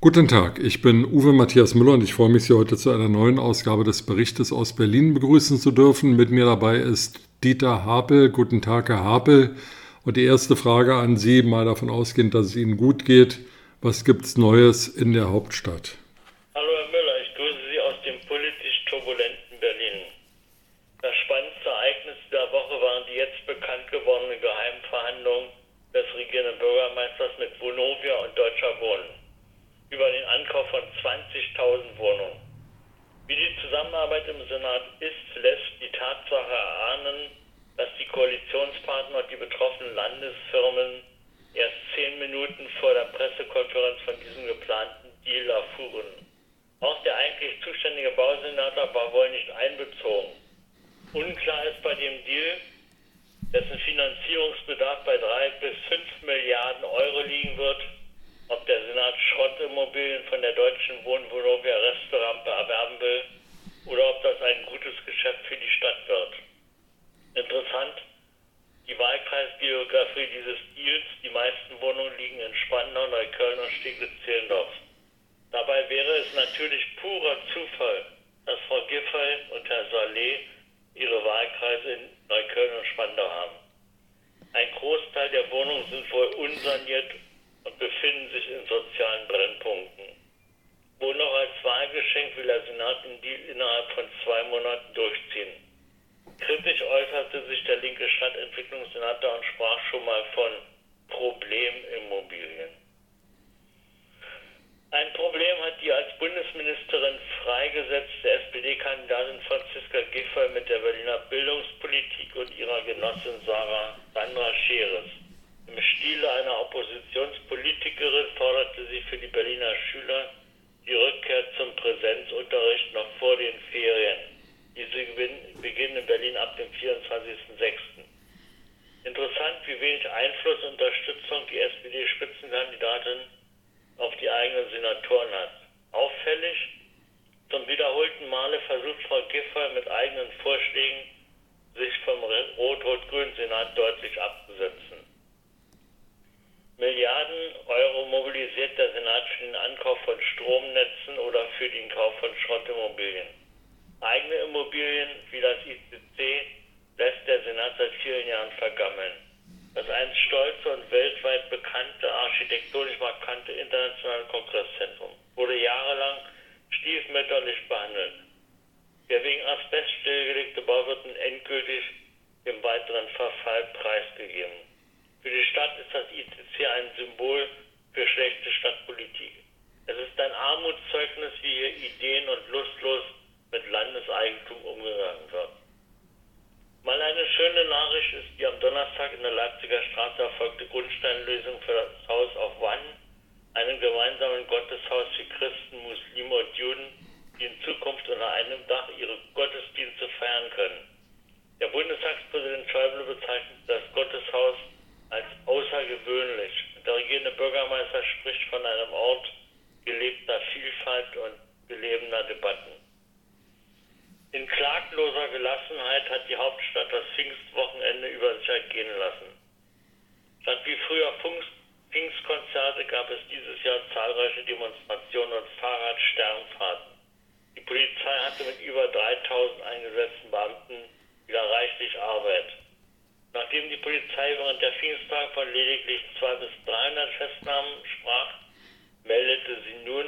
Guten Tag, ich bin Uwe Matthias Müller und ich freue mich, Sie heute zu einer neuen Ausgabe des Berichtes aus Berlin begrüßen zu dürfen. Mit mir dabei ist Dieter Hapel. Guten Tag, Herr Hapel. Und die erste Frage an Sie, mal davon ausgehend, dass es Ihnen gut geht. Was gibt es Neues in der Hauptstadt? Hallo Herr Müller, ich grüße Sie aus dem politisch turbulenten Berlin. Das spannendste Ereignis der Woche waren die jetzt bekannt gewordenen Geheimverhandlungen des regierenden Bürgermeisters mit Vonovia und Deutscher Wohnen über den Ankauf von 20.000 Wohnungen. Wie die Zusammenarbeit im Senat ist, lässt die Tatsache erahnen, dass die Koalitionspartner und die betroffenen Landesfirmen erst zehn Minuten vor der Pressekonferenz von diesem geplanten Deal erfuhren. Auch der eigentlich zuständige Bausenator war wohl nicht einbezogen. Unklar ist bei dem Deal, dessen Finanzierungsbedarf bei drei bis fünf Milliarden Euro liegen wird, ob der Senat Schrottimmobilien von der deutschen Wohnvonovia Restaurante erwerben will oder ob das ein gutes Geschäft für die Stadt wird. Interessant, die Wahlkreisgeografie dieses Deals, die meisten Wohnungen liegen in Spandau, Neukölln und Steglitz-Zehlendorf. Dabei wäre es natürlich purer Zufall, dass Frau Giffey und Herr Saleh ihre Wahlkreise in Neukölln und Spandau haben. Ein Großteil der Wohnungen sind wohl unsaniert befinden sich in sozialen Brennpunkten. Wohl noch als Wahlgeschenk will der Senat den Deal innerhalb von zwei Monaten durchziehen. Kritisch äußerte sich der linke Stadtentwicklungssenator und sprach schon mal von Problemimmobilien. Ein Problem hat die als Bundesministerin freigesetzte SPD-Kandidatin Franziska Giffey mit der Berliner Bildungspolitik und ihrer Genossin Sarah Sandra Scheres. Im Stile einer Oppositionspolitikerin forderte sie für die Berliner Schüler die Rückkehr zum Präsenzunterricht noch vor den Ferien. Diese beginnen in Berlin ab dem 24.06. Interessant, wie wenig Einfluss und Unterstützung die SPD-Spitzenkandidatin auf die eigenen Senatoren hat. Auffällig, zum wiederholten Male versucht Frau Giffey mit eigenen Vorschlägen, sich vom rot-rot-grünen Senat deutlich abzusetzen. Milliarden Euro mobilisiert der Senat für den Ankauf von Stromnetzen oder für den Kauf von Schrottimmobilien. Eigene Immobilien wie das ICC lässt der Senat seit vielen Jahren vergammeln. Das einst stolze und weltweit bekannte, architektonisch markante internationale Kongresszentrum wurde jahrelang stiefmütterlich behandelt. Der wegen Asbest stillgelegte Bau wird endgültig dem weiteren Verfall preisgegeben. Für die Stadt ist das ICC ein Symbol für schlechte Stadtpolitik. Es ist ein Armutszeugnis, wie hier ideen- und lustlos mit Landeseigentum umgegangen wird. Mal eine schöne Nachricht ist die am Donnerstag in der Leipziger Straße erfolgte Grundsteinlösung für das Haus auf Wann, einem gemeinsamen Gotteshaus für Christen, Muslime und Juden, die in Zukunft unter einem Dach ihre Gottesdienste feiern können. Der Bundestagspräsident Schäuble bezeichnet das Gotteshaus als außergewöhnlich. Der regierende Bürgermeister spricht von einem Ort gelebter Vielfalt und belebender Debatten. In klagloser Gelassenheit hat die Hauptstadt das Pfingstwochenende über sich ergehen lassen. Statt wie früher Pfingstkonzerte gab es dieses Jahr zahlreiche Demonstrationen und Fahrradsternfahrten. Die Polizei hatte mit über 3000 eingesetzten Beamten wieder reichlich Arbeit. Nachdem die Polizei während der Pfingsttage von lediglich 200 bis 300 Festnahmen sprach, meldete sie nun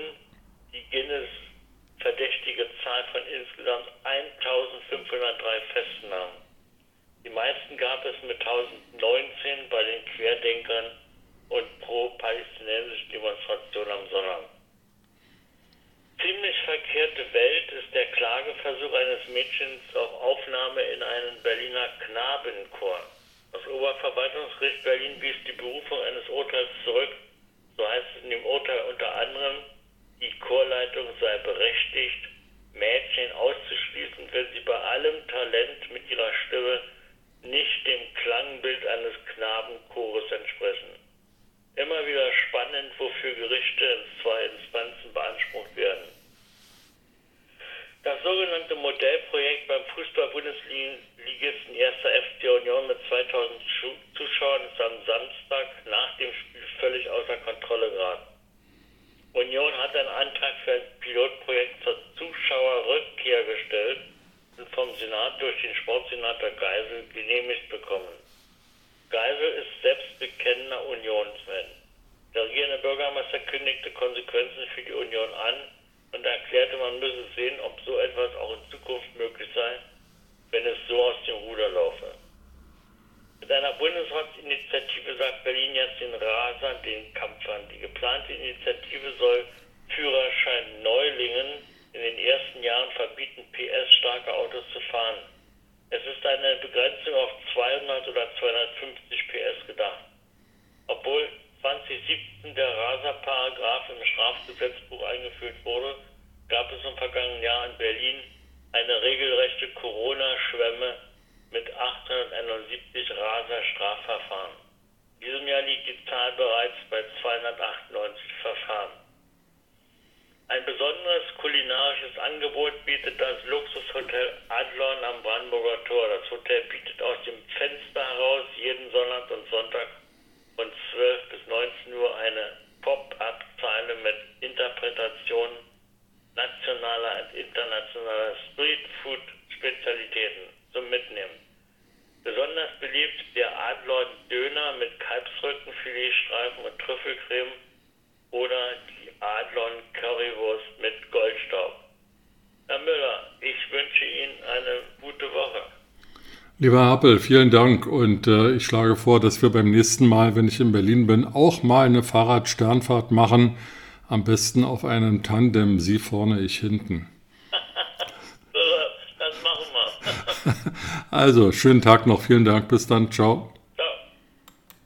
die Guinness-verdächtige Zahl von insgesamt 1503 Festnahmen. Die meisten gab es mit 1019 bei den Querdenkern und pro-palästinensischen Demonstrationen am Sonnabend. Ziemlich verkehrte Welt ist der Klageversuch eines Mädchens auf Aufnahme in einen Berliner Knabenchor. Das Oberverwaltungsgericht Berlin wies die Berufung eines Urteils zurück. So heißt es in dem Urteil unter anderem, die Chorleitung sei berechtigt, Mädchen auszuschließen wenn sie bei allem Talent mit ihrer Stimme nicht dem Klangbild eines Knabenchores entsprechen. Immer wieder spannend, wofür Gerichte in zwei Instanzen beansprucht werden. Das sogenannte Modellprojekt beim Fußball-Bundesligisten 1. Union mit 2000 Zuschauern ist am Samstag nach dem Spiel völlig außer Kontrolle geraten. Union hat einen Antrag für ein Pilotprojekt zur Zuschauerrückkehr gestellt und vom Senat durch den Sportsenator Geisel genehmigt bekommen. Geisel ist selbst bekennender Unionsfan. Der regierende Bürgermeister kündigte Konsequenzen für die Union an und erklärte, man müsse sehen, ob so etwas auch in Zukunft möglich sei, wenn es so aus dem Ruder laufe. Mit einer Bundesratsinitiative sagt Berlin jetzt den Rasern den Kampf an. Die Initiative soll Führerschein Neulingen in den ersten Jahren verbieten, PS-starke Autos zu fahren. Es ist eine Begrenzung auf 200 oder 250 PS gedacht. Obwohl 2017 der Raserparagraph im Strafgesetzbuch eingeführt wurde, gab es im vergangenen Jahr in Berlin eine regelrechte Corona-Schwemme mit 871 Raser-Strafverfahren. In diesem Jahr liegt die Zahl bereits bei 298 Verfahren. Ein besonderes kulinarisches Angebot bietet das Luxushotel Adlon am Brandenburger Tor. Das Hotel bietet aus dem Fenster heraus jeden Sonntag und Sonntag von 12 bis 19 Uhr eine Pop-up-Zeile mit Interpretationen nationaler und internationaler Street-Food-Spezialitäten zum Mitnehmen. Besonders beliebt der Adlon Döner mit Kalbsrückenfiletstreifen und Trüffelcreme oder die Adlon Currywurst mit Goldstaub. Herr Müller, ich wünsche Ihnen eine gute Woche. Lieber Appel, vielen Dank und äh, ich schlage vor, dass wir beim nächsten Mal, wenn ich in Berlin bin, auch mal eine Fahrradsternfahrt machen. Am besten auf einem Tandem, Sie vorne, ich hinten. das machen wir. Also, schönen Tag noch, vielen Dank, bis dann, ciao.